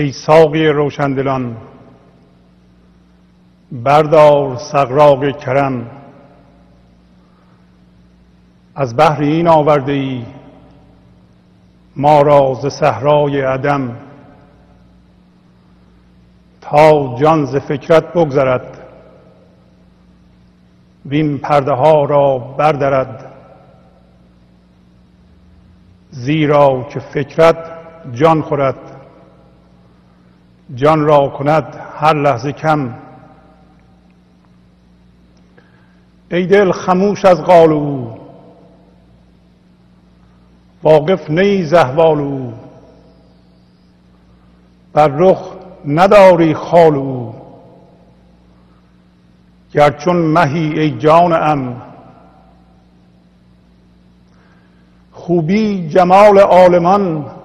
ای ساقی روشندلان بردار سغراق کرم. از بحر این آورده ای ما را ز صحرای عدم. تا جان ز فکرت بگذرد وین پرده ها را بردرد. زیرا که فکرت جان خورد. جان را کند هر لحظه کم. ای دل خموش از قال او. واقف نی زهوال او. بر رخ نداری خال او. گرچون مهی ای جان ام. خوبی جمال عالمان.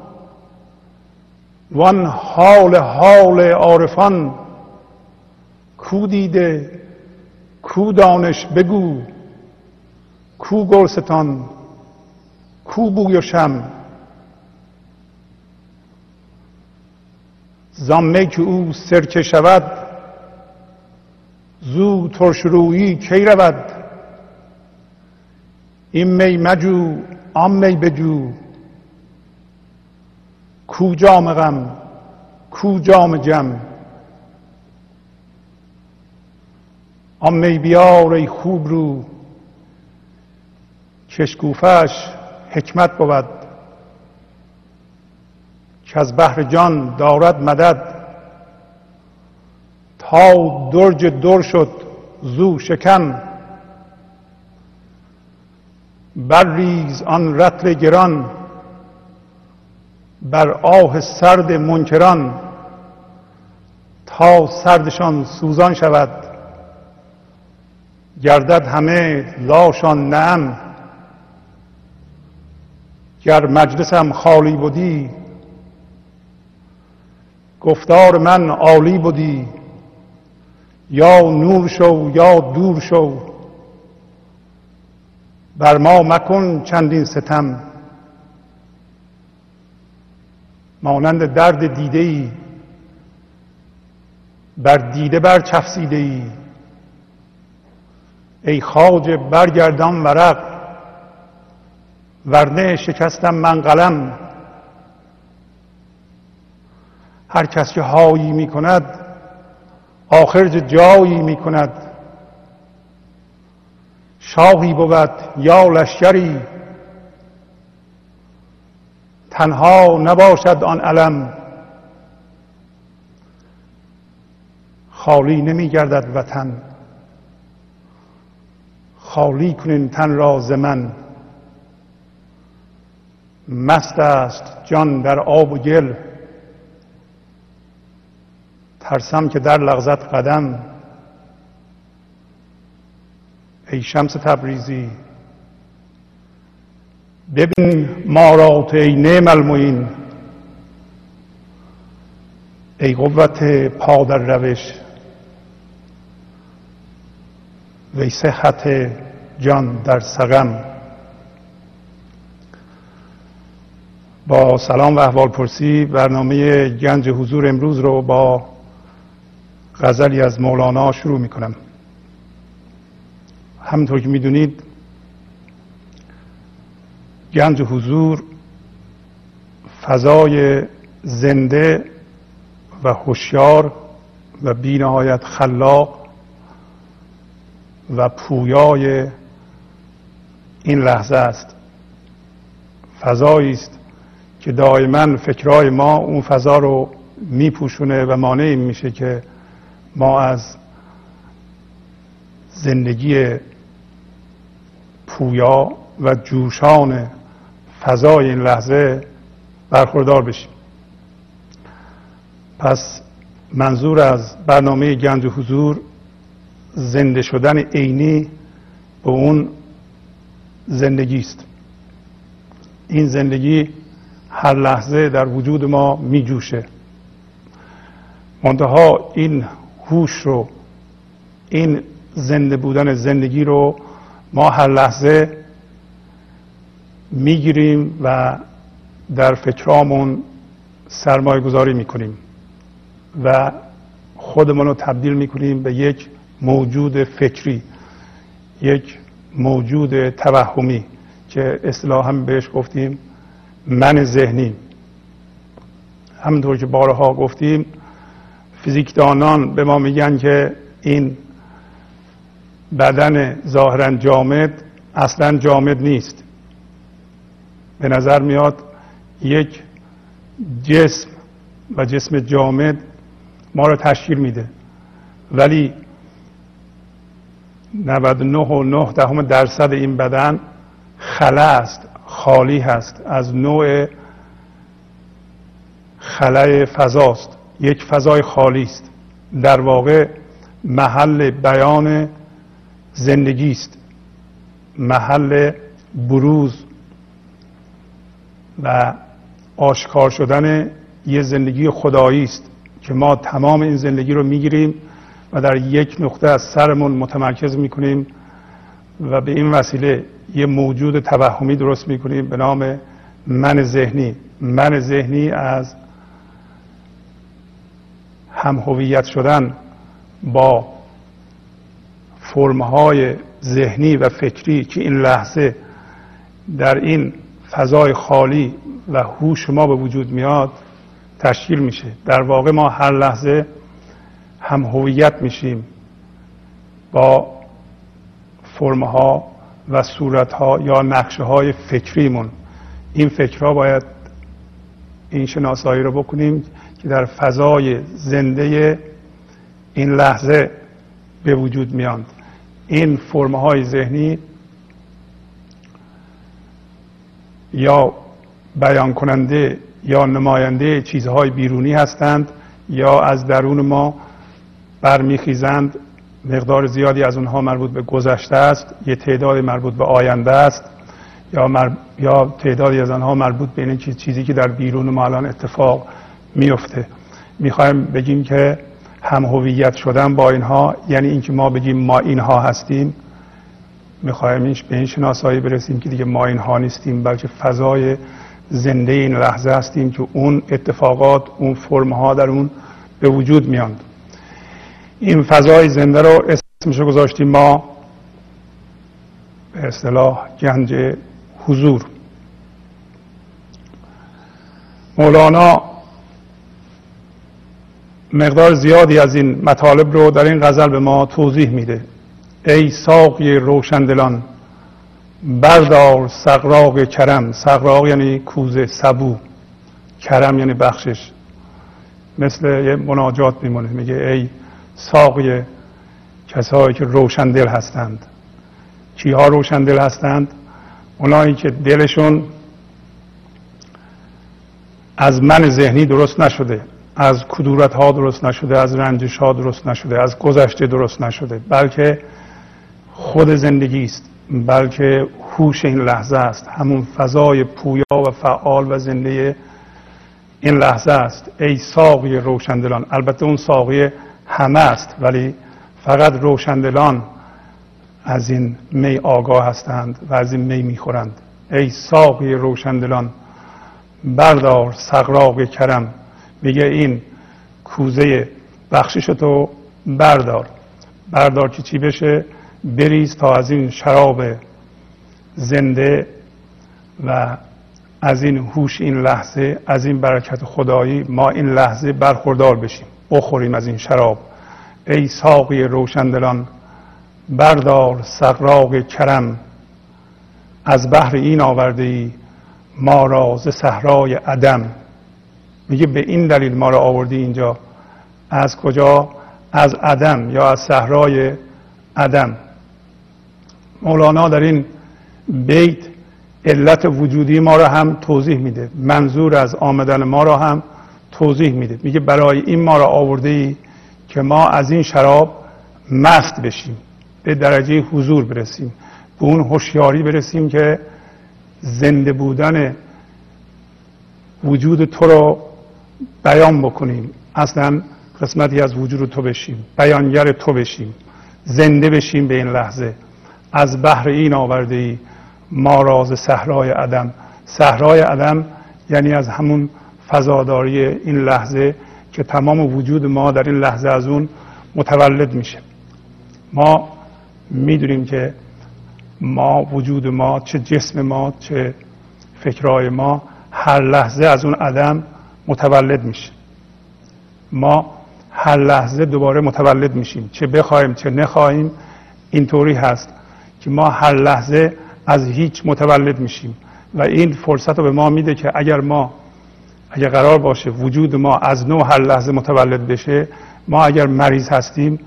وان حال حال عارفان کو دیده کو دانش بگو کو گلستان کو بوی و شم. زامه که او سرکه شود زو ترشرویی کی رود؟ این می مجو آن می بجو. کو جام غم کو جام جم. آن می بیار ای خوب رو کشکوفش حکمت بود. که از بحر جان دارد مدد. تا درج در شد زو شکن ریز آن رتل گران. بر آه سرد منکران تا سردشان سوزان شود. گردد همه لاشان نعم. گر مجلسم خالی بودی گفتار من عالی بودی یا نور شو یا دور شو. بر ما مکن چندین ستم. مانند درد دیده ای بر دیده بر چفسیده ای ای خاج برگردان ورق ورنه شکستم من قلم. هر کس که هایی می کند آخر جایی می کند شاهی بود یا لشکری تنها نباشد آن علم. خالی نمی گردد وطن. خالی کنین تن را ز من. مست است جان در آب و گل. ترسم که در لغزت قدم. ای شمس تبریزی. ببین ما را ای نعم المعین. ای قوت پا در روش. وی صحت جان در سقم. با سلام و احوال پرسی برنامه گنج حضور امروز رو با غزلی از مولانا شروع می کنم همونطور که می‌دونید گنج حضور فضای زنده و هوشیار و بینهایت خلاق و پویای این لحظه است. فضایی است که دائما فکرهای ما اون فضا رو میپوشونه و مانع میشه که ما از زندگی پویا و جوشان فضای این لحظه برخوردار بشیم. پس منظور از برنامه گنج حضور زنده شدن عینی به اون زندگی است. این زندگی هر لحظه در وجود ما می جوشه منتها این هوش رو این زنده بودن زندگی رو ما هر لحظه می‌گیریم و در فکرامون سرمایه گذاری می‌کنیم و خودمون رو تبدیل می‌کنیم به یک موجود فکری یک موجود توهمی که اصطلاحا بهش گفتیم من ذهنی. همونطور که بارها گفتیم فیزیکدانان به ما میگن که این بدن ظاهرا جامد اصلا جامد نیست. به نظر میاد یک جسم و جسم جامد ما رو تشکیل میده. ولی 99 و 9 دهم درصد این بدن خلا است خالی هست. از نوع خلای فضاست. یک فضای خالی است. در واقع محل بیان زندگی است. محل بروز و آشکار شدن یه زندگی خدایی است که ما تمام این زندگی رو می‌گیریم و در یک نقطه از سرمون متمرکز می‌کنیم و به این وسیله یه موجود توهمی درست می‌کنیم به نام من ذهنی. من ذهنی از هم هویت شدن با فرمهای ذهنی و فکری که این لحظه در این فضای خالی و هوش ما به وجود میاد تشکیل میشه. در واقع ما هر لحظه هم هویت میشیم با فرمها و صورتها یا نقشه های فکریمون. این فکرها باید این شناسایی رو بکنیم که در فضای زنده این لحظه به وجود میاند این فرمهای ذهنی یا بیان کننده یا نماینده چیزهای بیرونی هستند یا از درون ما برمیخیزند مقدار زیادی از اونها مربوط به گذشته است یه تعداد مربوط به آینده است یا, مر... یا تعدادی از آنها مربوط به این چیزی که در بیرون ما الان اتفاق میفته می‌خوایم بگیم که هم هویت شدن با اینها یعنی اینکه ما بگیم ما اینها هستیم. می‌خوایم به این شناسایی برسیم که دیگه ما اینها نیستیم بلکه فضای زنده این لحظه هستیم که اون اتفاقات اون فرمها در اون به وجود میاند این فضای زنده رو اسمش گذاشتیم ما به اصطلاح گنج حضور. مولانا مقدار زیادی از این مطالب رو در این غزل به ما توضیح میده. ای ساقی روشندلان بردار سقراق کرم. سقراق یعنی کوزه سبو. کرم یعنی بخشش. مثل یه مناجات میمونه میگه ای ساقی کسایی که روشندل هستند. کیها روشندل هستند؟ اونایی که دلشون از من ذهنی درست نشده از کدورت ها درست نشده از رنجش ها درست نشده از گذشته درست نشده بلکه خود زندگی است بلکه هوش این لحظه است. همون فضای پویا و فعال و زنده این لحظه است. ای ساقی روشندلان البته اون ساقی همه است ولی فقط روشندلان از این می آگاه هستند و از این می می‌خورند. ای ساقی روشندلان بردار سقراق کرم. میگه این کوزه بخشش تو بردار. بردار که چی بشه؟ بریز تا از این شراب زنده و از این هوش این لحظه از این برکت خدایی ما این لحظه برخوردار بشیم. بخوریم از این شراب. ای ساقی روشندلان بردار سقراق کرم. از بحر این آورده ای ما را ز صحرای عدم. میگه به این دلیل ما را آوردی اینجا. از کجا؟ از عدم یا از صحرای عدم. مولانا در این بیت علت وجودی ما را هم توضیح میده. منظور از آمدن ما را هم توضیح میده. میگه برای این ما را آورده ای که ما از این شراب مست بشیم به درجه حضور برسیم به اون هوشیاری برسیم که زنده بودن وجود تو رو بیان بکنیم. اصلا قسمتی از وجود تو بشیم بیانگر تو بشیم زنده بشیم به این لحظه. از بحر این آورده ای ما راز صحرای عدم. صحرای عدم یعنی از همون فضاداری این لحظه که تمام وجود ما در این لحظه از اون متولد میشه. ما می‌دونیم که ما وجود ما چه جسم ما چه فکرهای ما هر لحظه از اون عدم متولد میشه. ما هر لحظه دوباره متولد میشیم. چه بخوایم چه نخواهیم اینطوری هست. که ما هر لحظه از هیچ متولد میشیم. و این فرصت رو به ما میده که اگر ما اگر قرار باشه وجود ما از نو هر لحظه متولد بشه ما اگر مریض هستیم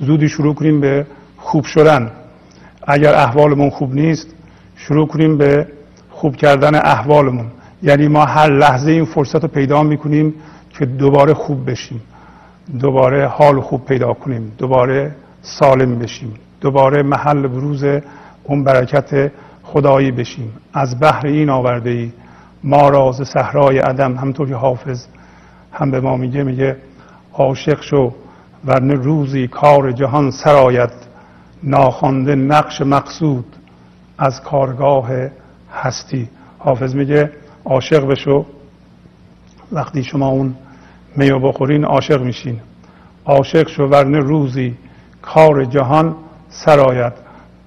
زودی شروع کنیم به خوب شدن. اگر احوالمون خوب نیست شروع کنیم به خوب کردن احوالمون. یعنی ما هر لحظه این فرصت رو پیدا می‌کنیم که دوباره خوب بشیم. دوباره حال خوب پیدا کنیم. دوباره سالم بشیم. دوباره محل بروز اون برکت خدایی بشیم. از بحر این آورده ای ما راز صحرای عدم همطور که حافظ هم به ما میگه میگه عاشق شو ورنه روزی کار جهان سرایت ناخوانده نقش مقصود از کارگاه هستی. حافظ میگه عاشق بشو. وقتی شما اون میو بخورین عاشق میشین. عاشق شو ورنه روزی کار جهان سرایت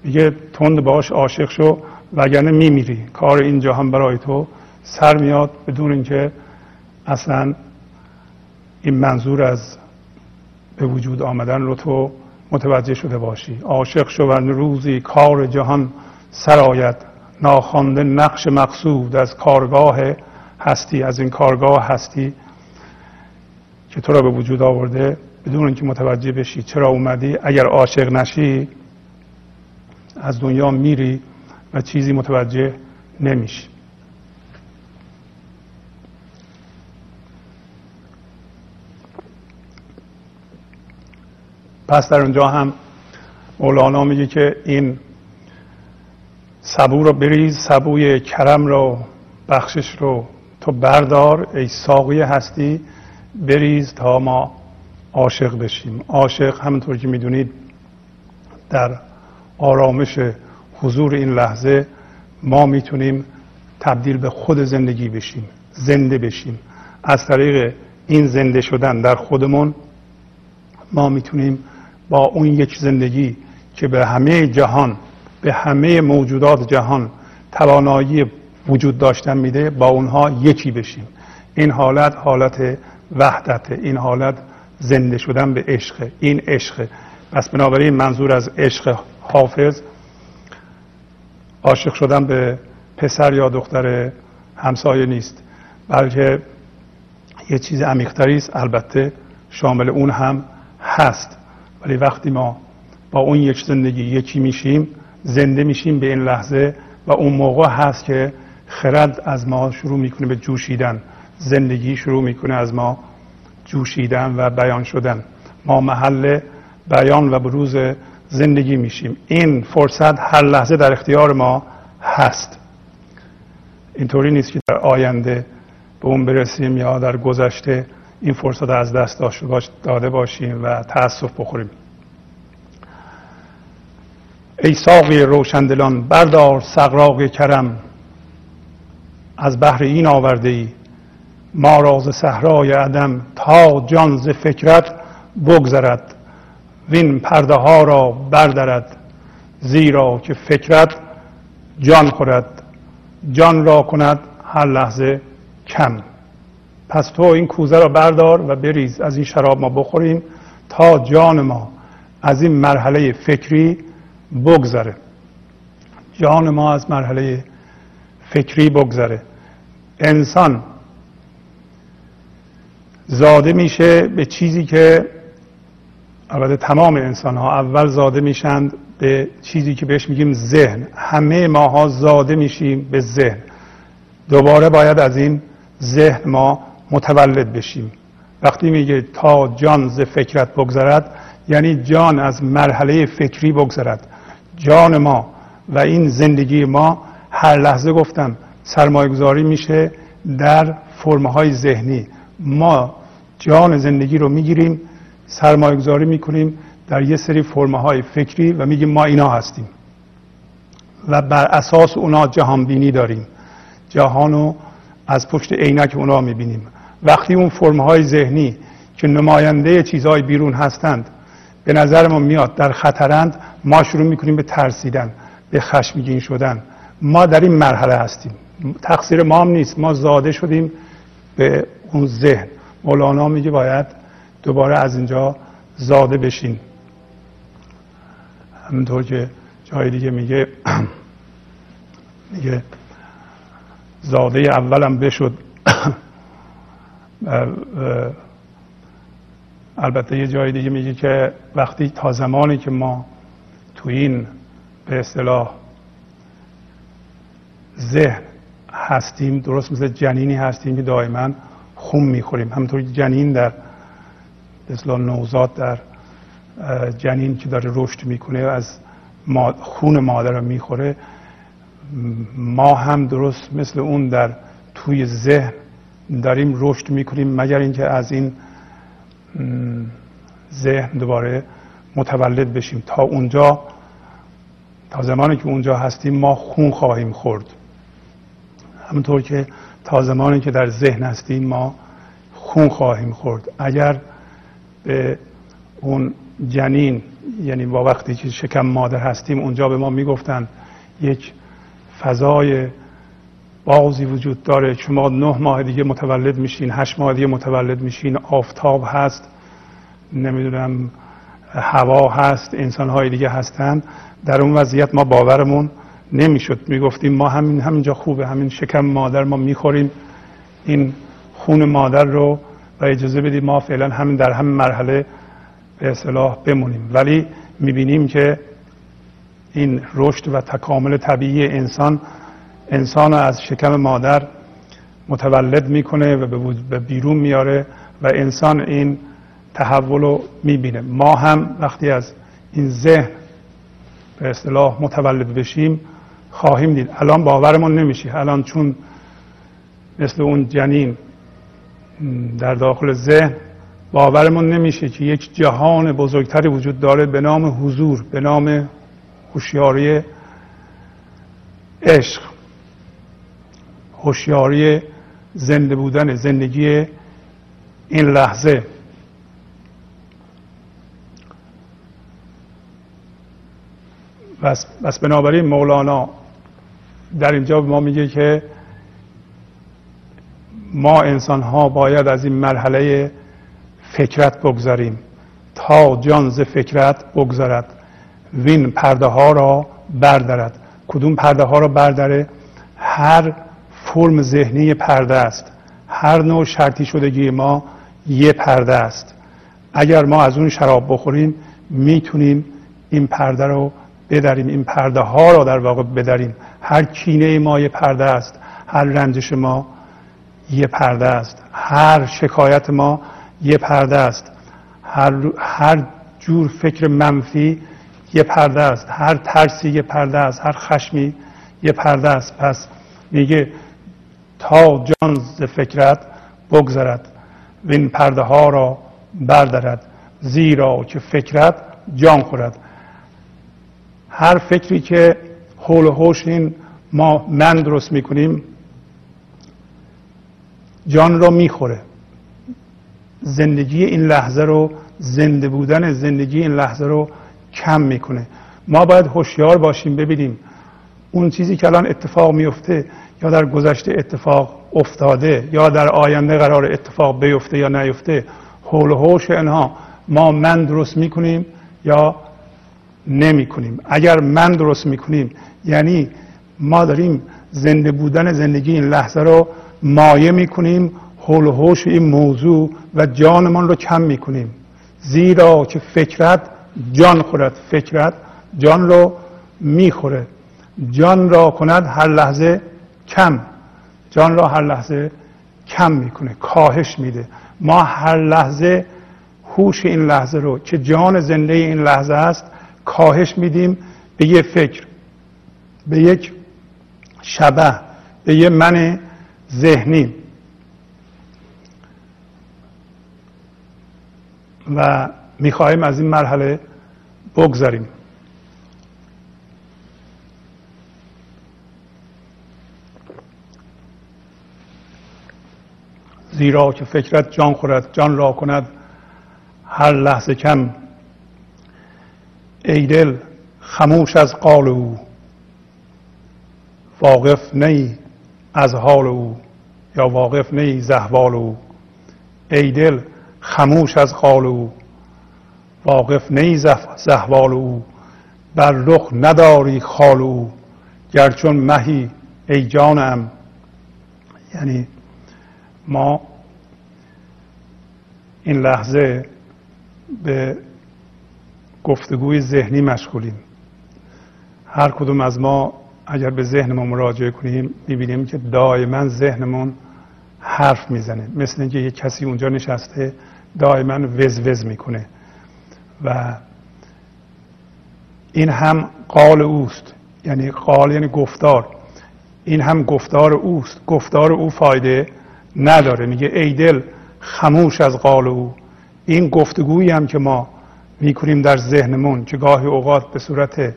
میگه تند باش عاشق شو وگرنه میمیری. کار این جهان برای تو سر میاد بدون اینکه اصلا این منظور از به وجود آمدن رو تو متوجه شده باشی. عاشق شو ورنه روزی کار جهان سرایت ناخوانده نقش مقصود از کارگاه هستی. از این کارگاه هستی که تو را به وجود آورده بدون اینکه متوجه بشی چرا اومدی. اگر عاشق نشی از دنیا میری و چیزی متوجه نمیشی. پس در اونجا هم مولانا میگه که این سبو رو بریز سبوی کرم رو بخشش رو تو بردار ای ساقی هستی بریز تا ما عاشق بشیم. عاشق همونطور که می‌دونید در آرامش حضور این لحظه ما می‌تونیم تبدیل به خود زندگی بشیم زنده بشیم. از طریق این زنده شدن در خودمون ما می‌تونیم با اون یک زندگی که به همه جهان به همه موجودات جهان توانایی وجود داشتن میده با اونها یکی بشیم. این حالت حالت وحدت این حالت زنده شدن به عشق این عشق. پس بنابراین منظور از عشق حافظ عاشق شدن به پسر یا دختر همسایه نیست بلکه یه چیز عمیقتری است. البته شامل اون هم هست. ولی وقتی ما با اون یک زندگی یکی میشیم زنده میشیم به این لحظه و اون موقع هست که خرد از ما شروع می‌کنه به جوشیدن. زندگی شروع می‌کنه از ما جوشیدن و بیان شدن. ما محل بیان و بروز زندگی میشیم. این فرصت هر لحظه در اختیار ما هست. اینطوری نیست که در آینده به اون برسیم یا در گذشته این فرصت از دست داده باشیم و تاسف بخوریم. ای ساقی روشندلان بردار سقراق کرم. از بحر این آورده ای. ما راز صحرای عدم تا جان ز فکرت بگذرد. وین پرده ها را بردرد زیرا که فکرت جان خورد جان را کند هر لحظه کم. پس تو این کوزه را بردار و بریز از این شراب ما بخوریم تا جان ما از این مرحله فکری بگذره. جان ما از مرحله فکری بگذره. انسان زاده میشه به چیزی که البته تمام انسان ها اول زاده میشند به چیزی که بهش میگیم ذهن. همه ماها زاده میشیم به ذهن. دوباره باید از این ذهن ما متولد بشیم. وقتی میگه تا جان ز فکرت بگذرد یعنی جان از مرحله فکری بگذرد. جان ما و این زندگی ما هر لحظه گفتم سرمایه گذاری میشه در فرمهای ذهنی. ما جان زندگی رو می‌گیریم سرمایه گذاری می‌کنیم در یه سری فرمه های فکری و میگیم ما اینا هستیم. و بر اساس اونا جهان بینی داریم. جهان رو از پشت عینک اونا می‌بینیم. وقتی اون فرم های ذهنی که نماینده چیزهای بیرون هستند به نظر ما میاد در خطرند ما شروع می‌کنیم به ترسیدن به خشمگین شدن. ما در این مرحله هستیم. تقصیر ما هم نیست. ما زاده شدیم به اون ذهن. مولانا میگه باید دوباره از اینجا زاده بشین. همینطور که جای دیگه میگه میگه زاده اولم بشد. البته یه جای دیگه میگه که وقتی تا زمانی که ما تو این به اصطلاح ذهن هستیم درست مثل جنینی هستیم که دائما خون می‌خوریم. همونطور جنین در اصلاح نوزاد در جنین که داره رشد می‌کنه از خون مادر رو می‌خوره ما هم درست مثل اون در توی ذهن داریم رشد می‌کنیم مگر اینکه از این ذهن دوباره متولد بشیم. تا اونجا تا زمانی که اونجا هستیم ما خون خواهیم خورد. همونطور که تا زمانی که در ذهن هستیم ما خون خواهیم خورد. اگر به اون جنین یعنی با وقتی که شکم مادر هستیم اونجا به ما می‌گفتن یک فضای بازی وجود داره. شما نه ماه دیگه متولد میشین هشت ماه دیگه متولد میشین آفتاب هست نمی‌دونم هوا هست انسان های دیگه هستن. در اون وضعیت ما باورمون نمی‌شد. می‌گفتیم ما همین همینجا خوبه همین شکم مادر ما می‌خوریم. این خون مادر رو و اجازه بدیم ما فعلا همین در همین مرحله به اصلاح بمونیم. ولی می‌بینیم که این رشد و تکامل طبیعی انسان انسان از شکم مادر متولد می‌کنه و به بیرون میاره و انسان این تحول رو می‌بینه. ما هم وقتی از این ذهن به اصطلاح متولد بشیم خواهیم دید. الان باورمون نمیشه. الان چون مثل اون جنین در داخل ذهن باورمون نمیشه که یک جهان بزرگتری وجود داره به نام حضور به نام هوشیاری عشق. هوشیاری زنده بودن زندگی این لحظه. بس بنابراین مولانا در اینجا به ما میگه که ما انسان ها باید از این مرحله فکرت بگذاریم. تا جان ز فکرت بگذارد وین پرده ها را بردارد کدوم پرده ها را برداره هر فرم ذهنی پرده است. هر نوع شرطی شدگی ما یه پرده است. اگر ما از اون شراب بخوریم می‌تونیم این پرده رو بدریم. این پرده ها را در واقع بدریم. هر کینه ما یه پرده است. هر رنجش ما یه پرده است. هر شکایت ما یه پرده است. هر, هر جور فکر منفی یه پرده است. هر ترسی یه پرده است. هر خشمی یه پرده است. پس میگه تا جان ز فکرت بگذرد و این پرده ها را بردارد. زیرا که فکرت جان خورد. هر فکری که حول و حوش این ما من درست می‌کنیم جان را می‌خوره. زندگی این لحظه رو زنده بودن زندگی این لحظه رو کم می‌کنه. ما باید هوشیار باشیم ببینیم اون چیزی که الان اتفاق میفته یا در گذشته اتفاق افتاده یا در آینده قرار اتفاق بیفته یا نیفته حول و حوش اینها ما من درست می‌کنیم یا نمی کنیم اگر من درست می‌کنیم یعنی ما داریم زنده بودن زندگی این لحظه رو مایه می‌کنیم حول و حوش این موضوع و جانمان رو کم می‌کنیم. زیرا که فکرت جان خورد. فکرت جان رو می‌خوره. جان را کند هر لحظه کم. جان را هر لحظه کم می‌کنه. کاهش میده. ما هر لحظه هوش این لحظه رو که جان زنده این لحظه است کاهش میدیم به یه فکر به یک شبه به یه من ذهنی. و می‌خواهیم از این مرحله بگذاریم زیرا که فکرت جان خورد جان را کند. هر لحظه کم. ای دل خموش از قال او. واقف نی. از حال او یا واقف نی زهوال او. ای دل خموش از قال او. واقف نی زهوال او. بر رخ نداری خال او. گرچون مهی ای جانم. یعنی ما این لحظه به گفتگوی ذهنی مشغولیم. هر کدوم از ما اگر به ذهنمون مراجعه کنیم می‌بینیم که دائما ذهنمون حرف می‌زنه. مثل اینکه یه کسی اونجا نشسته دائما وز وز می‌کنه. و این هم قال اوست. یعنی قال یعنی گفتار. این هم گفتار اوست. گفتار او فایده نداره. میگه ای دل خموش از قال او. این گفتگویی هم که ما می‌کنیم در ذهنمون که گاهی اوقات به صورت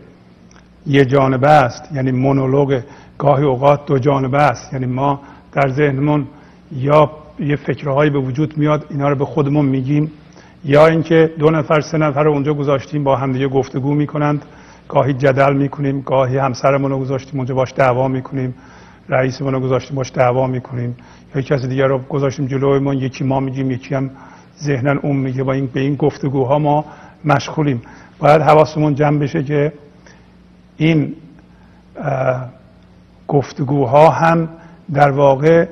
یه جانبه است. یعنی مونولوگ گاهی اوقات دو جانبه است. یعنی ما در ذهنمون یا یه فکرهایی به وجود میاد اینا رو به خودمون میگیم یا اینکه دو نفر سه نفر رو اونجا گذاشتیم با همدیگه گفتگو می‌کنند. گاهی جدل می‌کنیم گاهی همسرمون رو گذاشتیم اونجا باش دعوا می‌کنیم. رئیسمون رو گذاشتیم باش دعوا می‌کنیم. یا کسی دیگر رو گذاشتیم جلوی ما یکی ما میگیم یکی هم ذهنا اون میگه. با این به این گفتگوها ما مشغولیم. باید حواسمون جمع بشه که این گفتگوها هم در واقع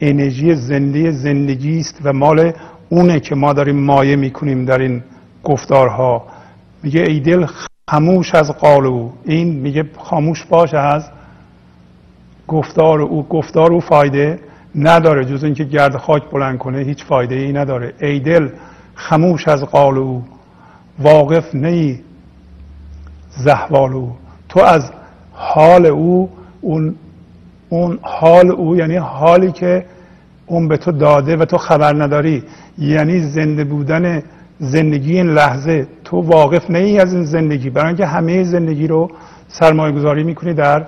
انرژی زنده زندگی است و مال اونه که ما داریم مایه می‌کنیم در این گفتارها. میگه ای دل خاموش از قال او. این میگه خاموش باش از گفتار او. گفتار او فایده نداره جز اینکه گرد خاک بلند کنه. هیچ فایده ای نداره. ای دل خموش از قال او. واقف نی زهوال او. تو از حال او اون اون حال او یعنی حالی که اون به تو داده و تو خبر نداری یعنی زنده بودن زندگی این لحظه تو واقف نه از این زندگی. برای اینکه همه زندگی رو سرمایه گذاری می‌کنی در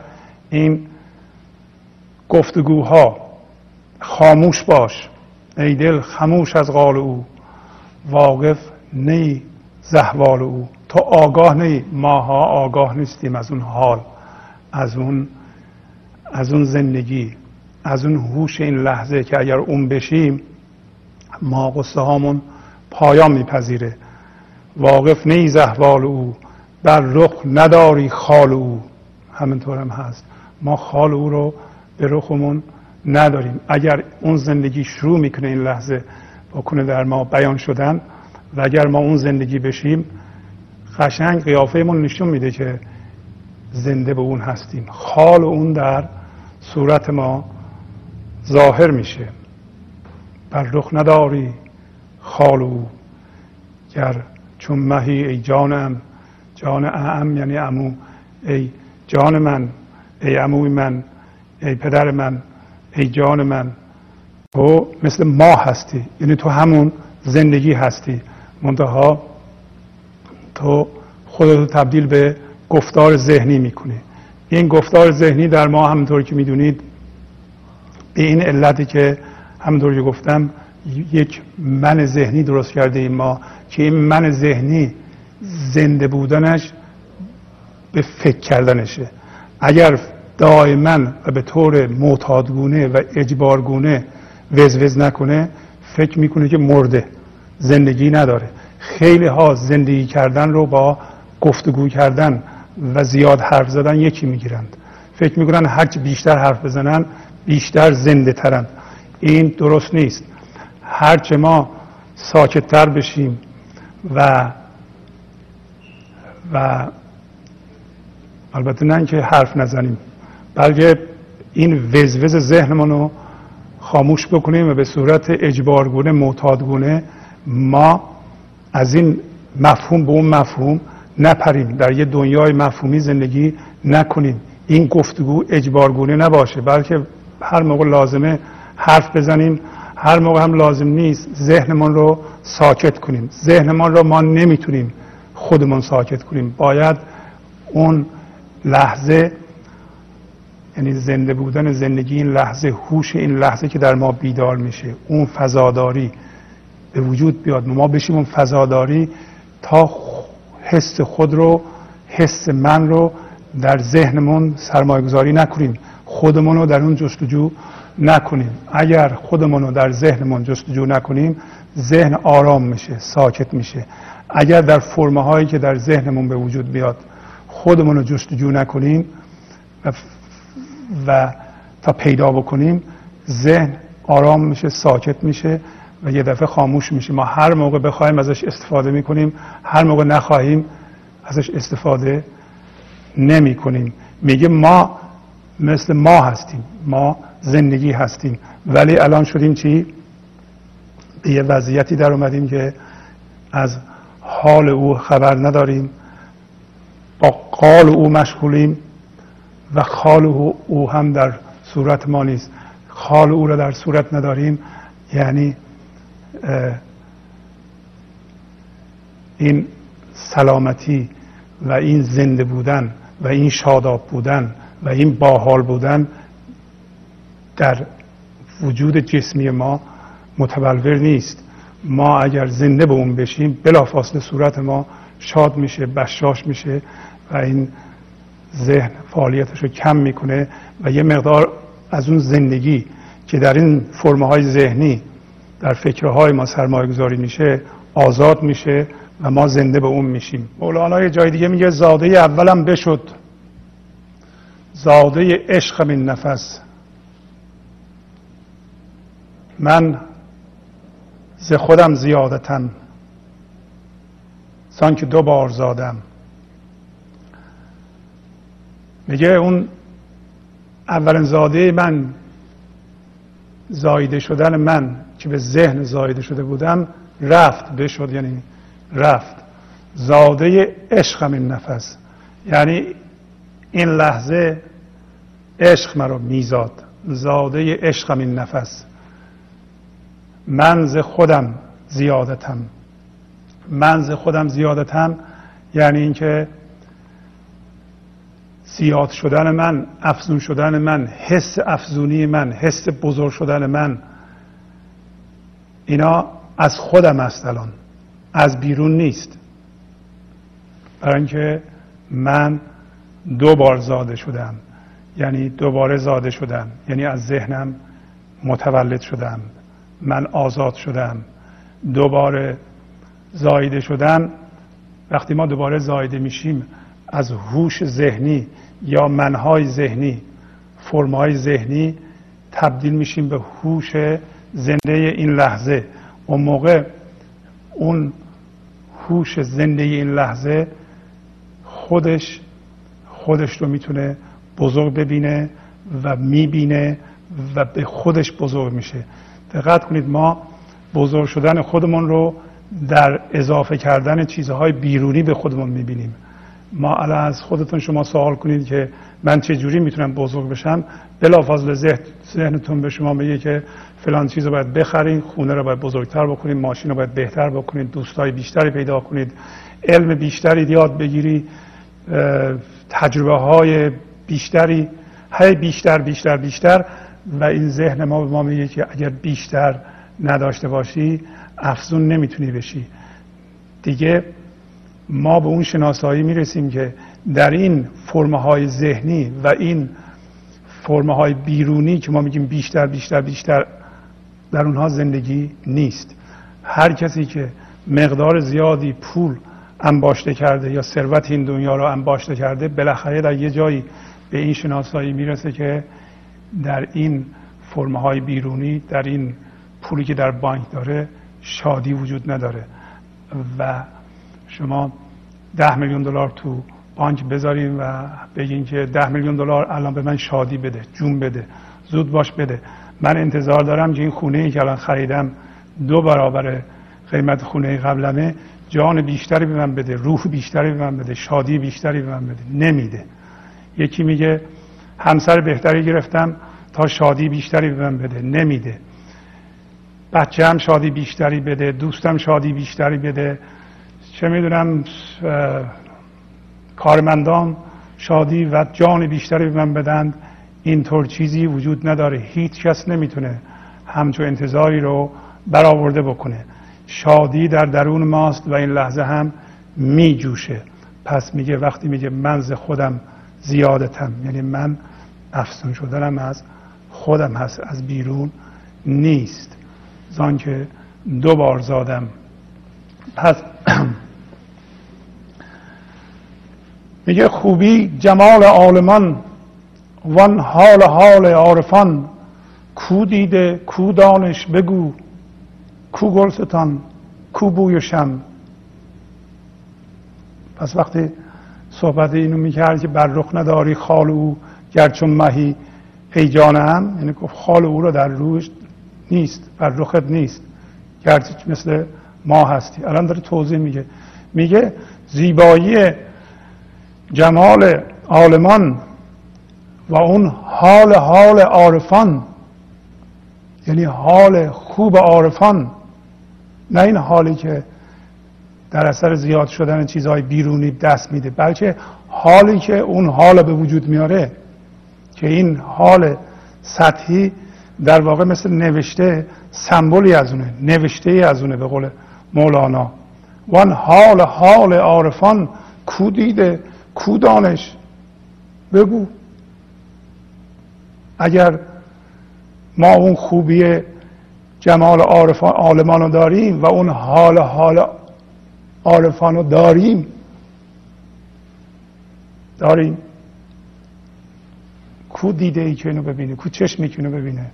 این گفتگوها. خاموش باش. ای دل خاموش از قال او. واقف نی زهوال او. تو آگاه نی ماها آگاه نیستیم از اون حال از اون از اون زندگی از اون هوش این لحظه که اگر اون بشیم ما قصه هامون پایان میپذیره. واقف نی زهوال او بر رخ نداری خال او. همینطور هم هست. ما خال او رو به رخمون نداریم. اگر اون زندگی شروع می‌کنه این لحظه بکنه در ما بیان شدن و اگر ما اون زندگی بشیم قشنگ قیافهمون نشون میده که زنده به اون هستیم. خال اون در صورت ما ظاهر میشه. بر رخ نداری خال او گر چون مهی ای جانم جان اعم یعنی امو ای جان من ای عموی من ای پدر من ای جان من. تو مثل ما هستی یعنی تو همون زندگی هستی. منتها تو خودتو تبدیل به گفتار ذهنی می‌کنی. این گفتار ذهنی در ما همونطور که می‌دونید به این علتی که همونطور که گفتم یک من ذهنی درست کرده ایم ما که این من ذهنی زنده بودنش به فکر کردنشه. اگر دائما و به طور معتادگونه و اجبارگونه وزوز نکنه فکر می‌کنه که مرده زندگی نداره. خیلی ها زندگی کردن رو با گفتگو کردن و زیاد حرف زدن یکی می‌گیرند. فکر می‌کنن هرچی بیشتر حرف بزنن بیشتر زنده ترند. این درست نیست. هرچه ما ساکتتر بشیم و و البته نه اینکه حرف نزنیم بلکه این وزوز ذهنمون رو خاموش بکنیم و به صورت اجبارگونه معتادگونه ما از این مفهوم به اون مفهوم نپریم در یه دنیای مفهومی زندگی نکنیم این گفتگو اجبارگونه نباشه بلکه هر موقع لازمه حرف بزنیم. هر موقع هم لازم نیست ذهنمون رو ساکت کنیم. ذهنمان رو ما نمی‌تونیم خودمون ساکت کنیم. باید اون لحظه یعنی زنده بودن زندگی این لحظه هوش این لحظه که در ما بیدار میشه اون فضاداری به وجود بیاد. ما بشیم اون فضاداری تا حس خود رو حس من رو در ذهنمون سرمایه گذاری نکنیم. خودمون رو در اون جستجو نکنیم. اگر خودمون رو در ذهنمون جستجو نکنیم ذهن آرام میشه ساکت میشه. اگر در فرمه هایی که در ذهنمون به وجود بیاد خودمون رو جستجو نکنیم و, و تا پیدا بکنیم ذهن آرام میشه ساکت میشه. و یه دفعه خاموش میشه ما هر موقع بخوایم ازش استفاده می‌کنیم هر موقع نخواهیم ازش استفاده نمی کنیم میگه ما مثل ما هستیم ما زندگی هستیم. ولی الان شدیم چی؟ به یه وضعیتی در اومدیم که از حال او خبر نداریم با قال او مشغولیم و خال او, او هم در صورت ما نیست. خال او را در صورت نداریم یعنی این سلامتی و این زنده بودن و این شاداب بودن و این باحال بودن در وجود جسمی ما متبلور نیست. ما اگر زنده به اون بشیم بلافاصله صورت ما شاد میشه بشاش میشه و این ذهن فعالیتش رو کم می‌کنه و یه مقدار از اون زندگی که در این فرمه های ذهنی در فکرهای ما سرمایه گذاری میشه آزاد میشه و ما زنده به اون میشیم. مولانا یه جای دیگه میگه زاده اولم بشد. زاده عشق من نفس. من ز خودم زیادتن سان که دو بار زادم. میگه اون اولین زاده من زایده شدن من. که به ذهن زایده شده بودم رفت بشد یعنی رفت. زاده عشقم این نفس. یعنی این لحظه عشق مرا میزاد. زاده عشقم این نفس. منز خودم زیادتم. منز خودم زیادتم یعنی اینکه زیاد شدن من افزون شدن من حس افزونی من حس بزرگ شدن من اینا از خودم است الان. از بیرون نیست. برای اینکه من دو بار زاده شدم. یعنی دوباره زاده شدم. یعنی از ذهنم متولد شدم. من آزاد شدم. دوباره زایده شدن وقتی ما دوباره زایده میشیم از هوش ذهنی یا منهای ذهنی فرمهای ذهنی تبدیل میشیم به هوش زنده این لحظه. اون موقع اون هوش زنده این لحظه خودش خودش رو می‌تونه بزرگ ببینه و می‌بینه و به خودش بزرگ میشه. دقت کنید ما بزرگ شدن خودمون رو در اضافه کردن چیزهای بیرونی به خودمون می‌بینیم. ما الان از خودتون شما سوال کنید که من چه جوری می‌تونم بزرگ بشم؟ بلافاصله ذهن ذهنتون به شما میگه که فلان چیز رو باید بخرید خونه رو باید بزرگتر بکنید ماشین رو باید بهتر بکنید دوستای بیشتری پیدا کنید علم بیشتری یاد بگیری تجربه های بیشتری هی بیشتر بیشتر بیشتر. و این ذهن ما به ما میگه که اگر بیشتر نداشته باشی افزون نمی‌تونی بشی. دیگه ما به اون شناسایی می‌رسیم که در این فرمه ذهنی و این فرمه بیرونی که ما میگیم بیشتر بیشتر بیشتر در اونها زندگی نیست. هر کسی که مقدار زیادی پول انباشته کرده یا ثروت این دنیا رو انباشته کرده بالاخره در یه جایی به این شناسایی می‌رسه که در این فرمه های بیرونی در این پولی که در بانک داره شادی وجود نداره. و شما ده میلیون دلار تو بانک بذارین و بگین که ده میلیون دلار الان به من شادی بده جون بده زود باش بده. من انتظار دارم که این خونه ای که الان خریدم دو برابر قیمت خونه قبلمه جان بیشتری به من بده روح بیشتری به من بده شادی بیشتری به من بده. نمیده. یکی میگه همسر بهتری گرفتم تا شادی بیشتری به من بده. نمیده. بچه هم شادی بیشتری بده دوستم شادی بیشتری بده. چه می‌دونم کارمندان شادی و جان بیشتری به من بدند. اینطور چیزی وجود نداره. هیچ کس نمی‌تونه همچون انتظاری رو برآورده بکنه. شادی در درون ماست و این لحظه هم میجوشه. پس میگه وقتی میگه من ز خودم زیادتم یعنی من افسون شدنم از خودم هست از بیرون نیست. زان که دو بار زادم. پس میگه خوبی جمال عالمان وان حال حال عارفان کو دیده کو دانش بگو کو گلستان کو بوی شم. پس وقتی صحبت اینو می‌کرد که بر رخ نداری خال او گرچون مهی ای جانم یعنی گفت خال او رو در روش نیست بر رخت نیست. گرچه مثل ما هستی. الان داره توضیح میگه. میگه زیبایی جمال عالمان و اون حال حال عارفان یعنی حال خوب عارفان نه این حالی که در اثر زیاد شدن چیزهای بیرونی دست میده بلکه حالی که اون حال به وجود میاره که این حال سطحی در واقع مثل نوشته سمبولی از اونه نوشته ای از اونه به قول مولانا. وان حال حال عارفان کو دیده کو دانش؟ بگو. اگر ما اون خوبی جمال عارفان عالمان داریم و اون حال حال عارفان داریم داریم. کو دیده ای که اینو ببینه کو چشمی که اینو ببینه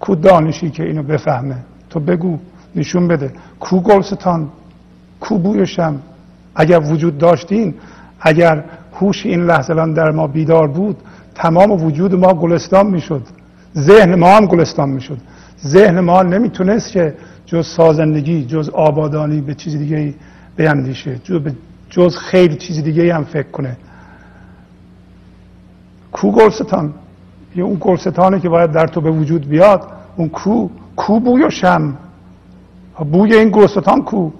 کو دانشی که اینو بفهمه. تو بگو نشون بده. کو گلستان کو بویشم. اگر وجود داشتین اگر هوش این لحظه در ما بیدار بود تمام وجود ما گلستان می‌شد. ذهن ما هم گلستان می‌شد. ذهن ما نمی‌تونست که جز سازندگی جز آبادانی به چیز دیگه بیندیشه. جز خیلی چیز دیگه هم فکر کنه. کو گلستان؟ یه اون گلستانه که باید در تو به وجود بیاد اون کو؟ کو بوی و شم. بوی این گلستان کو؟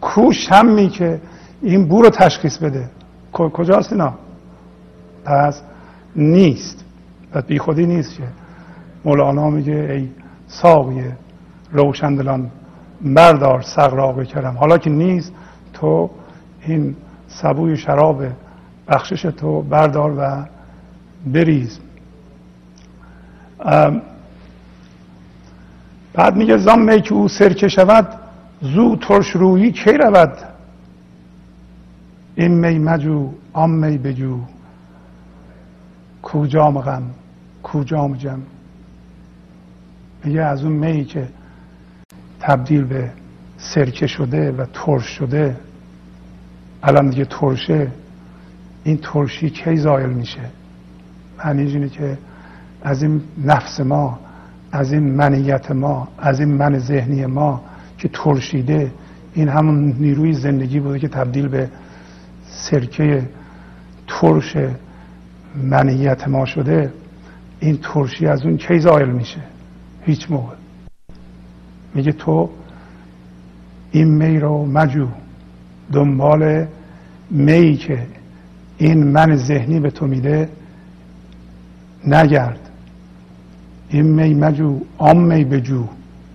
کو شمی که این بو رو تشخیص بده. کجاست اینا؟ پس نیست. پس بی خودی نیست که. مولانا میگه ای ساقی روشندلان بردار سغراق کرم. حالا که نیست تو این سبوی شراب بخشش تو بردار و بریز. بعد میگه زن که او سرکه شود زو ترش رویی کی رود؟ این می مجو آن می بجو. کجام غم کجام جم. میگه از اون می که تبدیل به سرکه شده و ترش شده الان دیگه ترشه. این ترشی کی زایل میشه؟ معنیش اینه که از این نفس ما از این منیت ما از این من ذهنی ما که ترشیده این همون نیروی زندگی بوده که تبدیل به سرکه ترش منیت ما شده این ترشی از اون کی زایل میشه؟ هیچ موقع. میگه تو این می رو مجو دنبال می که این من ذهنی به تو میده نگرد. این می مجو آم می بجو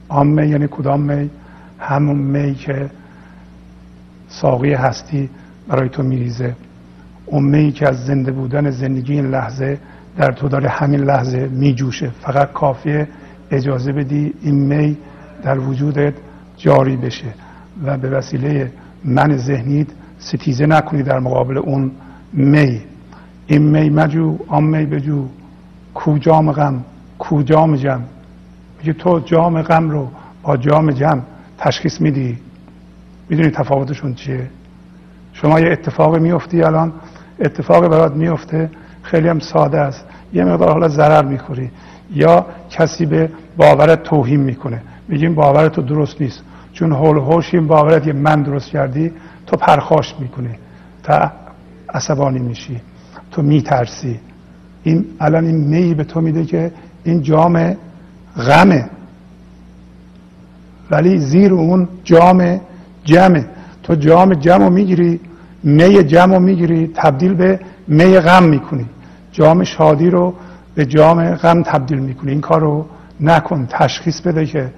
آم می یعنی کدام می؟ همون می که ساقی هستی برای تو میریزه. اون می که از زنده بودن زندگی این لحظه در تو داره همین لحظه میجوشه. فقط کافیه اجازه بدی این می در وجودت جاری بشه و به وسیله من ذهنیت ستیزه نکنی در مقابل اون می این می مجو آن می بجو. کو جام غم کو جام جم. میگه تو جام غم رو با جام جم تشخیص میدی. می‌دونی تفاوتشون چیه؟ شما یه اتفاق میفتی الان اتفاق برات میفته خیلی هم ساده است. یه مقدار حالا ضرر می‌خوری. یا کسی به باورت توهین می‌کنه. میگیم باورت تو درست نیست. چون حول هوش این باورت یه من درست کردی تو پرخاش می‌کنی. تا عصبانی میشی. تو میترسی. این الان این می به تو میده که این جام غمه. ولی زیر اون جام جمه. تو جام جمع رو می‌گیری می جمع رو می‌گیری تبدیل به می غم می‌کنی. جام شادی رو به جام غم تبدیل می‌کنی. این کار رو نکن تشخیص بده که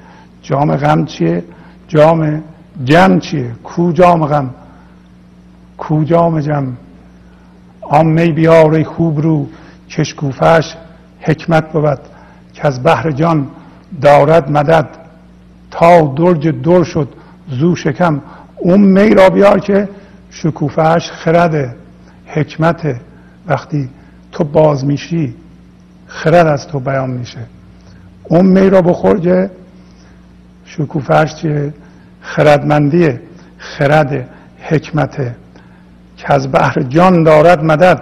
جام غم چیه؟ جام جمع چیه؟ کو جام غم؟ کو جام جمع آن می بیاره خوب رو کشکوفش حکمت بود که از بحر جان دارد مدد. تا درج در شد زو شکم. اون می را بیار که شکوفهش خرده حکمت. وقتی تو باز میشی خرد از تو بیان میشه. اون می را بخور که شکوفهش چیه؟ خردمندیه. خرد حکمت. که از بحر جان دارد مدد.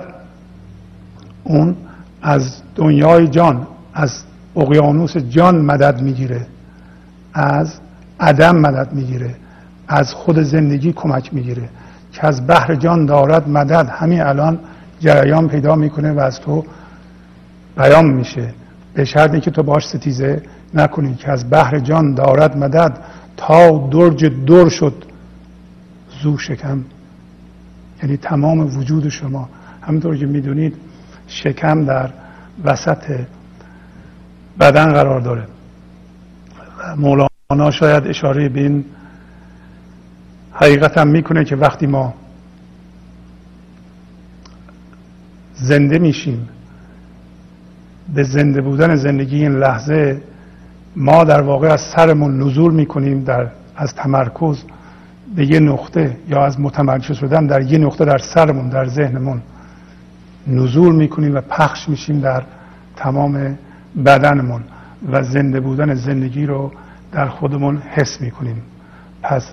اون از دنیای جان از اقیانوس جان مدد می‌گیره. از عدم مدد می‌گیره. از خود زندگی کمک می‌گیره. که از بحر جان دارد مدد. همین الان جریان پیدا می‌کنه و از تو بیان میشه. به شرطی که تو باش ستیزه نکنی که از بحر جان دارد مدد تا درج در شد. زو شکم. یعنی تمام وجود شما. همونطور که می‌دونید شکم در وسط بدن قرار داره. مولانا شاید اشاره به این حقیقت هم می‌کنه که وقتی ما زنده میشیم به زنده بودن زندگی این لحظه ما در واقع از سرمون نزول می‌کنیم در از تمرکز به یه نقطه یا از متمرکز شدن در یه نقطه در سرمون در ذهنمون نزول می‌کنیم و پخش میشیم در تمام بدنمون و زنده بودن زندگی رو در خودمون حس می‌کنیم. پس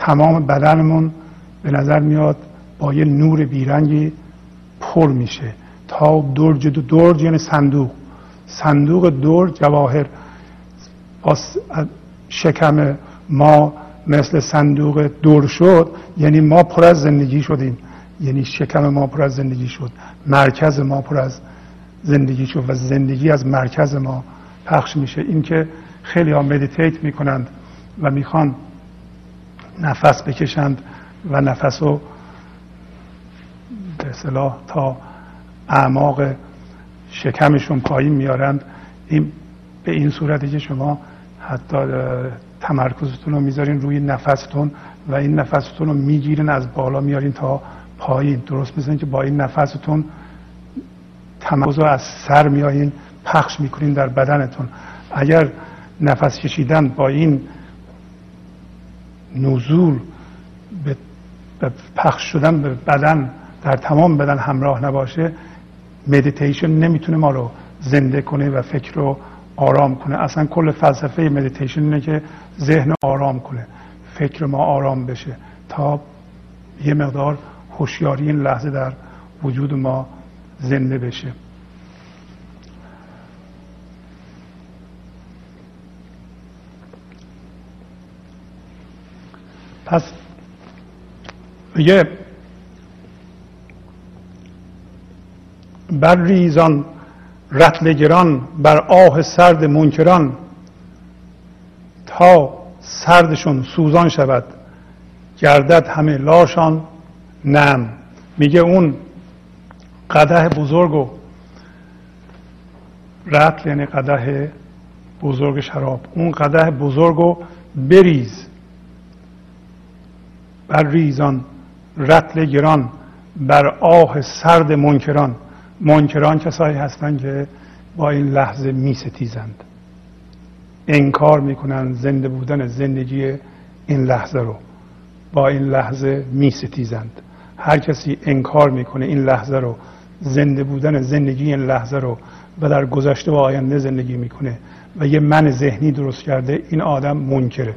تمام بدنمون به نظر میاد با یه نور بیرنگی پر میشه. تا درج دو درج یعنی صندوق. صندوق درج جواهر. شکم ما مثل صندوق دور شد یعنی ما پر از زندگی شدیم. یعنی شکم ما پر از زندگی شد. مرکز ما پر از زندگی شد و زندگی از مرکز ما پخش میشه. این که خیلی ها مدیتیت می‌کنند و می‌خوان نفس بکشند و نفس رو به اصطلاح تا اعماق شکمشون پایین میارند. این به این صورتی که شما حتی تمرکزتون رو می‌ذارین روی نفستون و این نفستون رو می‌گیرین از بالا میارین تا پایین. درست مثل که با این نفستون تمرکز رو از سر میایین پخش می‌کنین در بدنتون. اگر نفس کشیدن با این نزول به پخش شدن به بدن در تمام بدن همراه نباشه مدیتیشن نمی‌تونه ما رو زنده کنه و فکر رو آرام کنه. اصلا کل فلسفه مدیتیشن اینه که ذهن آرام کنه فکر ما آرام بشه تا یه مقدار هوشیاری این لحظه در وجود ما زنده بشه. پس میگه بر ریزان رتلگران بر آه سرد منکران تا سردشون سوزان شود گردد همه لاشان نم. میگه اون قده بزرگ و رتل یعنی قده بزرگ شراب اون قده بزرگ و بریز. بر ریزان رتل گران بر آه سرد منکران. منکران کسایی هستند که با این لحظه می ستیزند انکار می‌کنن زنده بودن زندگی این لحظه رو. با این لحظه می ستیزند هر کسی انکار می‌کنه این لحظه رو زنده بودن زندگی این لحظه رو و در گذشته و آینده زندگی می‌کنه و یه من ذهنی درست کرده این آدم منکره.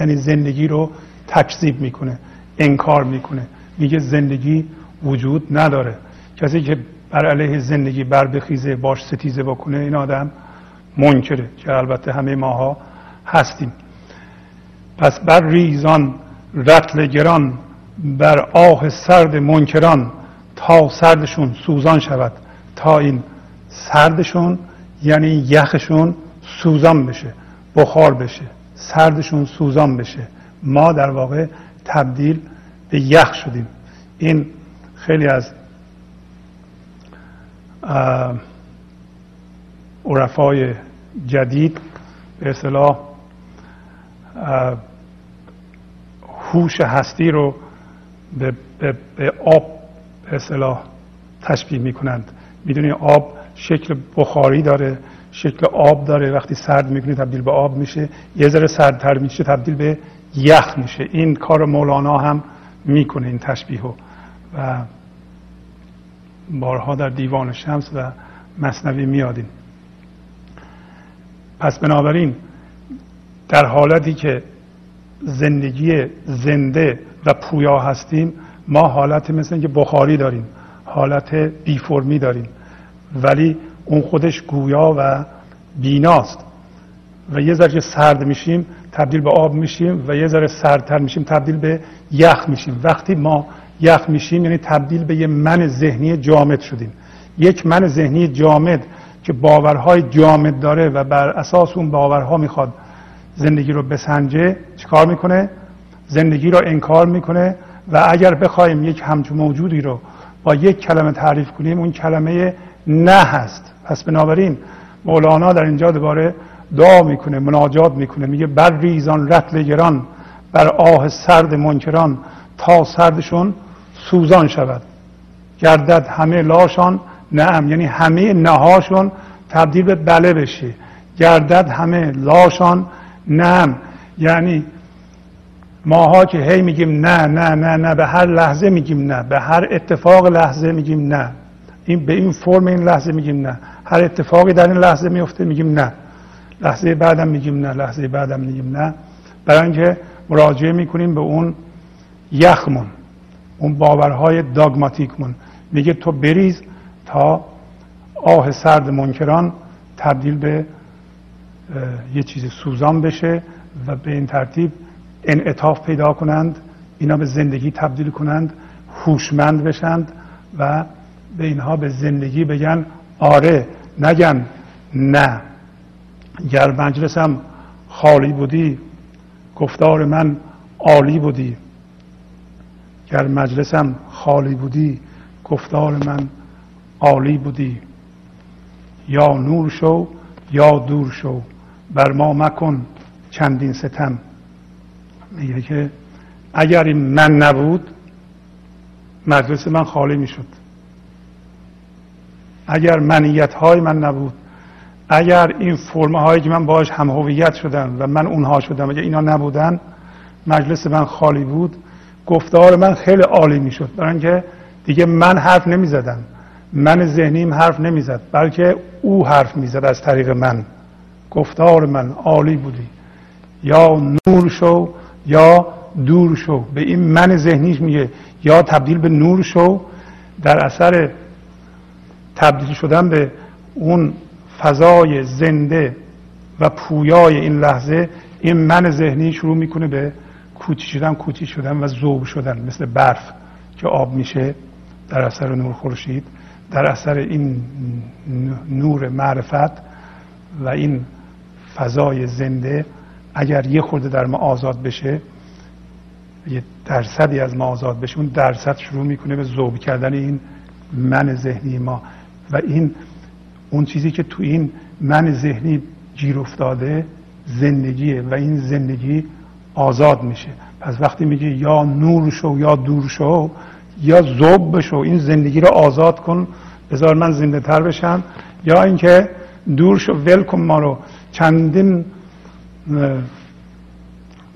یعنی زندگی رو تکذیب می‌کنه انکار می‌کنه. میگه زندگی وجود نداره. کسی که بر علیه زندگی بر بخیزه باش ستیزه بکنه این آدم منکره که البته همه ماها هستیم. پس بر ریزان رتل گران بر آه سرد منکران تا سردشون سوزان شود. تا این سردشون یعنی یخشون سوزان بشه بخار بشه سردشون سوزان بشه. ما در واقع تبدیل به یخ شدیم. این خیلی از عرفای جدید به اصطلاح هوش هستی رو به, به, به آب به اصطلاح تشبیه می‌کنند. می‌دونی آب شکل بخاری داره شکل آب داره. وقتی سرد می‌کنی تبدیل به آب میشه. یه ذره سردتر میشه تبدیل به یخ میشه. این کار مولانا هم می‌کنه این تشبیه و بارها در دیوان شمس و مصنوی میادیم پس بنابراین در حالتی که زندگی زنده و پویا هستیم ما حالت مثل اینکه بخاری داریم حالت بی فرمی داریم. ولی اون خودش گویا و بیناست. و یه ذره سرد میشیم تبدیل به آب میشیم و یه ذره سردتر میشیم تبدیل به یخ میشیم. وقتی ما یخ میشیم یعنی تبدیل به یه من ذهنی جامد شدیم. یک من ذهنی جامد که باورهای جامد داره و بر اساس اون باورها می‌خواد زندگی رو بسنجه چیکار می‌کنه؟ زندگی رو انکار می‌کنه و اگر بخوایم یک همچون موجودی رو با یک کلمه تعریف کنیم اون کلمه نه هست. پس بنابراین مولانا در اینجا دوباره دعا می‌کنه مناجات می‌کنه میگه بر ریزان رتل گران بر آه سرد منکران تا سردشون سوزان شود. گردد همه لاشان نعم یعنی همه نهاشون تبدیل به بله بشه. گردد همه لاشان نعم یعنی ماها که هی میگیم نه نه نه نه به هر لحظه میگیم نه به هر اتفاق لحظه میگیم نه. این به این فرم این لحظه میگیم نه. هر اتفاقی در این لحظه میفته میگیم نه. لحظه بعدم میگیم نه لحظه بعدم میگیم نه. برای اینکه مراجعه می‌کنیم به اون یخمون اون باورهای داگماتیکمون. میگه تو بریز تا آه سرد منکران تبدیل به یه چیز سوزان بشه و به این ترتیب انعطاف پیدا کنند اینا به زندگی تبدیل کنند هوشمند بشند و به اینها به زندگی بگن آره نگن نه. گر مجلسم خالی بودی گفتار من عالی بودی. گر مجلسم خالی بودی گفتار من عالی بودی. یا نور شو یا دور شو بر ما مکن چندین ستم. میگه که اگر این من نبود مجلس من خالی می‌شد. اگر منیت های من نبود اگر این فرمه هایی که من باش هم هویت شدم و من اونها شدم اگر اینا نبودن مجلس من خالی بود. گفتار من خیلی عالی می‌شد. برای اینکه دیگه من حرف نمی‌زدم. من ذهنیم حرف نمی‌زد بلکه او حرف می‌زد از طریق من. گفتار من عالی بودی. یا نور شو یا دور شو. به این من ذهنیش میگه. یا تبدیل به نور شو. در اثر تبدیل شدن به اون فضای زنده و پویای این لحظه این من ذهنی شروع می‌کنه به کوچی شدن کوچی شدن و ذوب شدن مثل برف که آب میشه در اثر نور خورشید در اثر این نور معرفت و این فضای زنده. اگر یه خورده در ما آزاد بشه یه درصدی از ما آزاد بشه اون درصد شروع می‌کنه به ذوب کردن این من ذهنی ما. و این اون چیزی که تو این من ذهنی گیر افتاده زندگیه و این زندگی آزاد میشه. پس وقتی میگه یا نور شو یا دور شو یا زوب بشو این زندگی رو آزاد کن بذار من زنده تر بشم. یا اینکه دور شو ول کن ما رو. چندین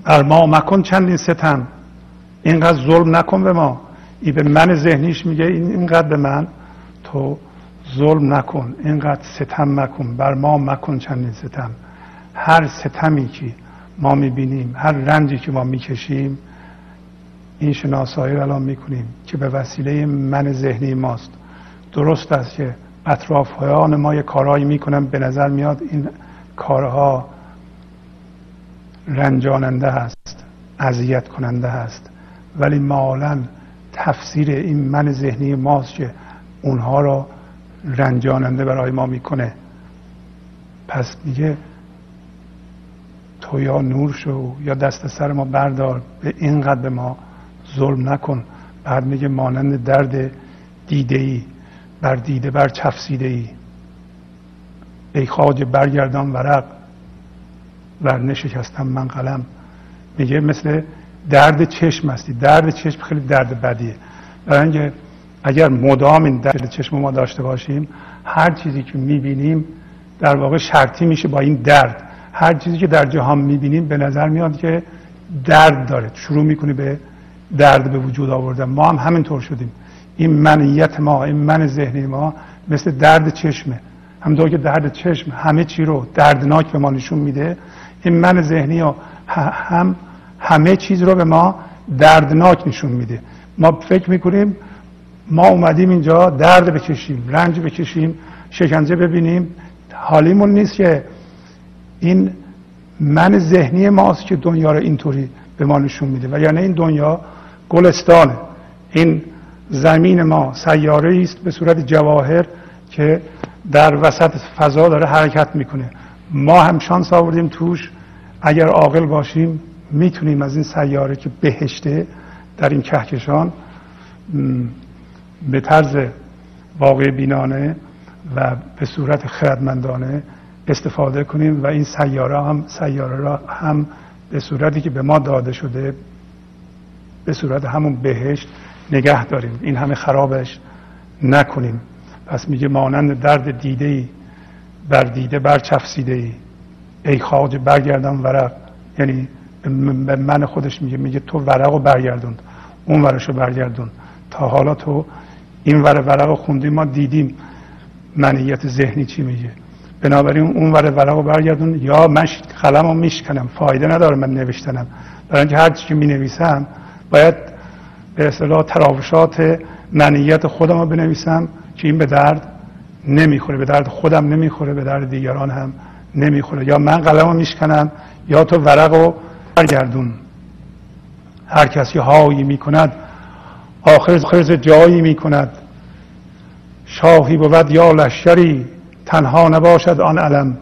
بر ما مکن چندین ستم. اینقدر ظلم نکن به ما. ای به من ذهنیش میگه اینقدر به من. تو ظلم نکن اینقدر ستم مکن بر ما مکن چندین ستم. هر ستمی که ما می‌بینیم هر رنجی که ما می‌کشیم این شناسایی رو الان می‌کنیم که به وسیله من ذهنی ماست. درست است که اطرافیان ما یه کارهایی می‌کنن به نظر میاد این کارها رنجاننده هست اذیت کننده هست ولی مالا تفسیر این من ذهنی ماست که اونها را رنجاننده برای ما می‌کنه. پس میگه تو یا نور شو یا دست سر ما بردار به اینقدر به ما ظلم نکن. بعد میگه مانند درد دیده ای بر دیده بر چفسیده ای ای خواج برگردان ورق ور نشکستم من قلم. میگه مثل درد چشم هستی. درد چشم خیلی درد بدیه. برای اینکه اگر مدام این درد چشم ما داشته باشیم هر چیزی که می‌بینیم در واقع شرطی میشه با این درد. هر چیزی که در جهان می‌بینیم به نظر میاد که درد داره. شروع می‌کنه به درد به وجود آوردن. ما هم همینطور شدیم. این منیت ما این من ذهنی ما مثل درد چشمه. همونطور که درد چشم همه چی رو دردناک به ما نشون میده این من ذهنی ها هم همه چیز رو به ما دردناک نشون میده. ما فکر می‌کنیم ما اومدیم اینجا درد بکشیم رنج بکشیم شکنجه ببینیم. حالیمون نیست که این من ذهنی ماست که دنیا رو اینطوری به ما نشون میده. و یعنی این دنیا گلستانه. این زمین ما سیاره است به صورت جواهر که در وسط فضا داره حرکت می‌کنه. ما هم شانس آوردیم توش. اگر عاقل باشیم می‌تونیم از این سیاره که بهشته در این کهکشان به طرز واقع بینانه و به صورت خردمندانه استفاده کنیم و این سیاره هم سیاره را هم به صورتی که به ما داده شده به صورت همون بهشت نگه داریم. این همه خرابش نکنیم. پس میگه مانند درد دیده ای بر دیده بر چفسیده ای ای خواج برگردم ورق. یعنی به من خودش میگه میگه تو ورق رو برگردون اون ورش رو برگردون. تا حالا تو این ور ورق خوندیم ما دیدیم منیت ذهنی چی میگه. بنابراین اون ور ورق برگردون. یا من قلم رو میشکنم فایده نداره من نوشتنم. برای اینکه هر چی می نویسم باید به اصطلاح تراوشات منیت خودم رو بنویسم که این به درد نمی‌خوره. به درد خودم نمی‌خوره به درد دیگران هم نمی‌خوره. یا من قلم رو میشکنم یا تو ورق رو برگردون. هر کسی هایی می‌کند آخر خرز جایی می‌کند. شاهی بود یا لشکری تنها نباشد آن علم.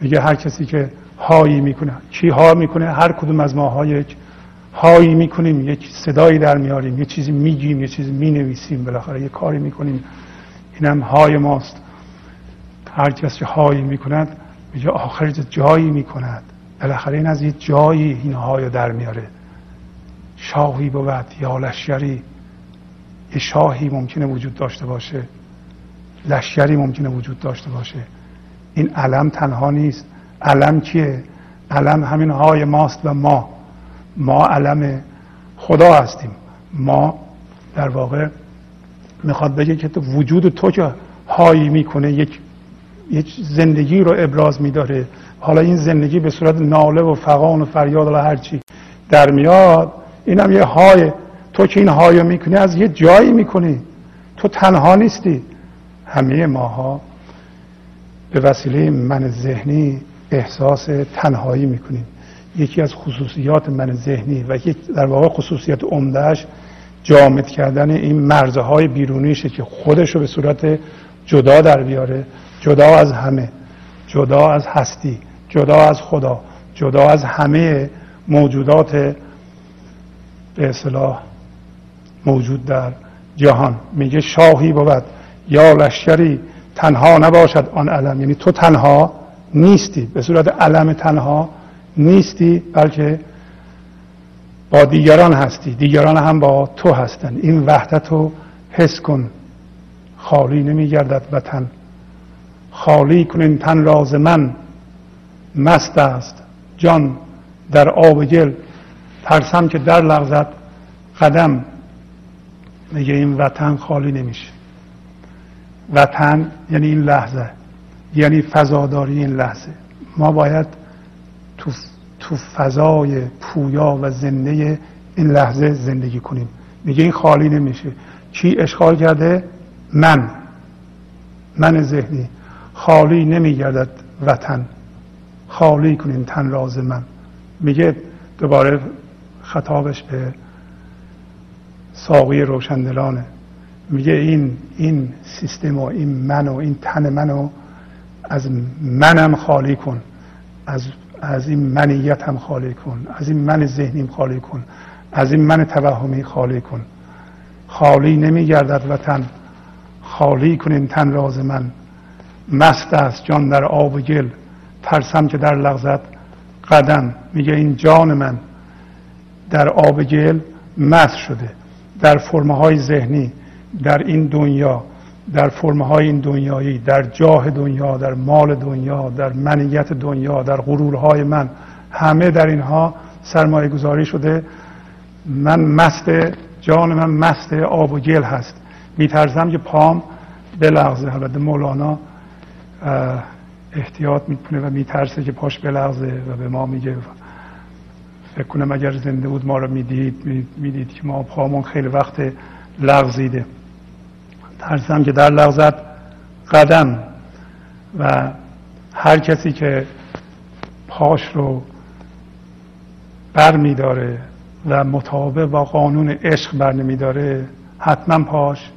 میگه هر کسی که هایی می‌کنه کی ها می‌کنه هر کدوم از ما یک هایی می‌کنیم یک صدایی در میاریم یه چیزی میگیم یه چیزی می‌نویسیم بالاخره یه کاری می‌کنیم. اینم های ماست. هر کس که هایی می‌کند میگه آخر جایی می‌کند. بالاخره این از یه جایی این های در میاره. شاهی بود یا لشکری یه شاهی ممکنه وجود داشته باشه لشکری ممکنه وجود داشته باشه. این علم تنها نیست. علم کیه؟ علم همین های ماست و ما. ما علم خدا هستیم. ما در واقع می‌خواد بگه که تو وجود تو که هایی می‌کنه یک یک زندگی رو ابراز میداره. حالا این زندگی به صورت ناله و فقان و فریاد و هرچی در میاد اینم یه های تو که این های می‌کنی از یه جایی می‌کنی. تو تنها نیستی. همه ماها به وسیله من ذهنی احساس تنهایی می‌کنیم. یکی از خصوصیات من ذهنی و یک در واقع خصوصیت عمدهش جامد کردن این مرزهای بیرونیشه که خودش رو به صورت جدا در بیاره. جدا از همه. جدا از هستی. جدا از خدا. جدا از همه موجودات به اصطلاح موجود در جهان. میگه شاهی بود. یا لشکری تنها نباشد آن علم. یعنی تو تنها نیستی. به صورت علم تنها نیستی بلکه با دیگران هستی. دیگران هم با تو هستند. این وحدت رو حس کن. خالی نمیگردد وطن. خالی کنین تن راز من. مست است. جان در آب گل. ترسم که در لغزد قدم. میگه این وطن خالی نمیشه. وطن یعنی این لحظه. یعنی فضاداری این لحظه. ما باید تو, تو فضای پویا و زنده این لحظه زندگی کنیم. میگه این خالی نمیشه. کی اشغال کرده؟ من. من ذهنی. خالی نمیگردد وطن. خالی کنین تن راز من. میگه دوباره خطابش به ساقی روشندلانه. میگه این این سیستم و این من و این تن منو از منم خالی کن. از از این منیت هم خالی کن. از این من ذهنیم خالی کن. از این من توهمی خالی کن. خالی نمیگردد وطن. خالی کنین تن راز من. مست است جان در آب و گل. ترسم که در لغزت قدم. میگه این جان من در آب گل مست شده. در فرمه های ذهنی در این دنیا در فرمه های این دنیایی در جاه دنیا در مال دنیا در منیت دنیا در غرورهای من همه در اینها سرمایه گذاری شده. من مست جان من مست آب و گل هست. میترسم که پام بلغزه. البته مولانا احتیاط می‌کنه و میترسه که پاش بلغزه و به ما میگه. فکر کنم اگر زنده بود ما رو می‌دید می‌دید که ما پامون خیلی وقت لغزیده. ترسم که در لغزت قدم و هر کسی که پاش رو بر میداره و مطابق با قانون عشق بر نمیداره حتما پاش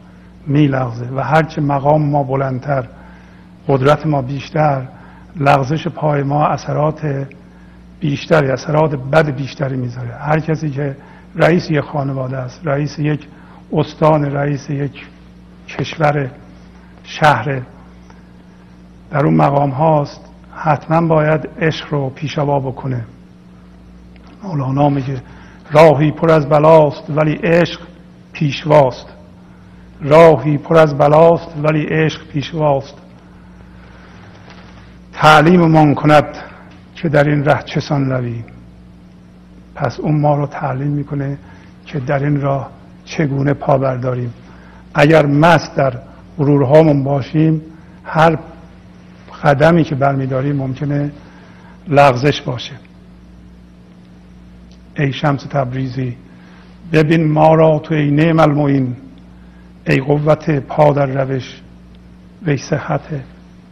میلغزه و هرچه مقام ما بلندتر قدرت ما بیشتر لغزش پای ما اثرات بیشتری اثرات بد بیشتری می‌ذاره. هر کسی که رئیس یک خانواده است رئیس یک استان رئیس یک کشور شهر در اون مقام هاست حتما باید عشق رو پیشوا بکنه. مولانا میگه راهی پر از بلاست ولی عشق پیشواست. راهی پر از بلاست ولی عشق پیشواست. تعلیم من کند که در این ره چسان روی پس اون ما رو تعلیم می‌کنه که در این راه چگونه پا برداریم. اگر مست در غرورهامون باشیم هر قدمی که برمیداریم ممکنه لغزش باشه. ای شمس تبریزی ببین ما را تو ای نعم المعین ای قوت پا در روش وی صحت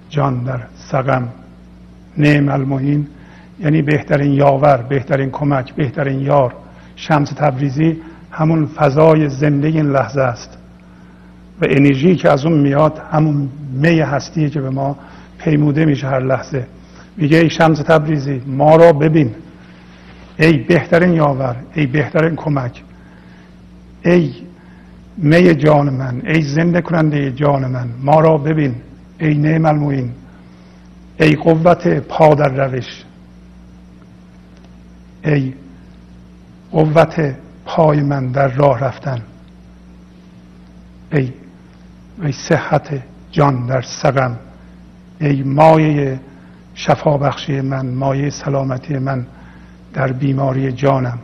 جان در سقم. نعم المعین یعنی بهترین یاور بهترین کمک بهترین یار. شمس تبریزی همون فضای زنده این لحظه است. و انرژی که از اون میاد همون می هستیه که به ما پیموده میشه هر لحظه. میگه ای شمس تبریزی ما را ببین. ای بهترین یاور ای بهترین کمک. ای می جان من ای زنده کننده جان من ما را ببین ای نعم الموین ای قوت پا در روش. ای قوت پای من در راه رفتن. ای ای صحت جان در سقم ای مایه شفا بخشی من مایه سلامتی من در بیماری جانم.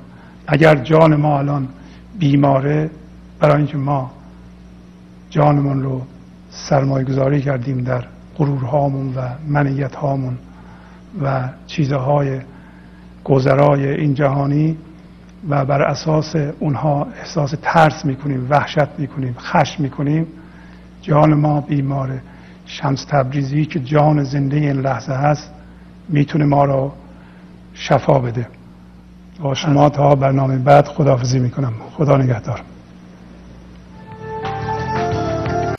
اگر جان ما الان بیماره برای اینکه ما جانمون رو سرمایه گذاری کردیم در غرورهامون و منیت هامون و چیزهای گذرای این جهانی و بر اساس اونها احساس ترس می‌کنیم وحشت می‌کنیم خشم می‌کنیم. جان ما بیماره شمس تبریزی که جان زنده این لحظه هست می‌تونه ما را شفا بده. با شما تا برنامه بعد خداحافظی می‌کنم. خدا نگهدار.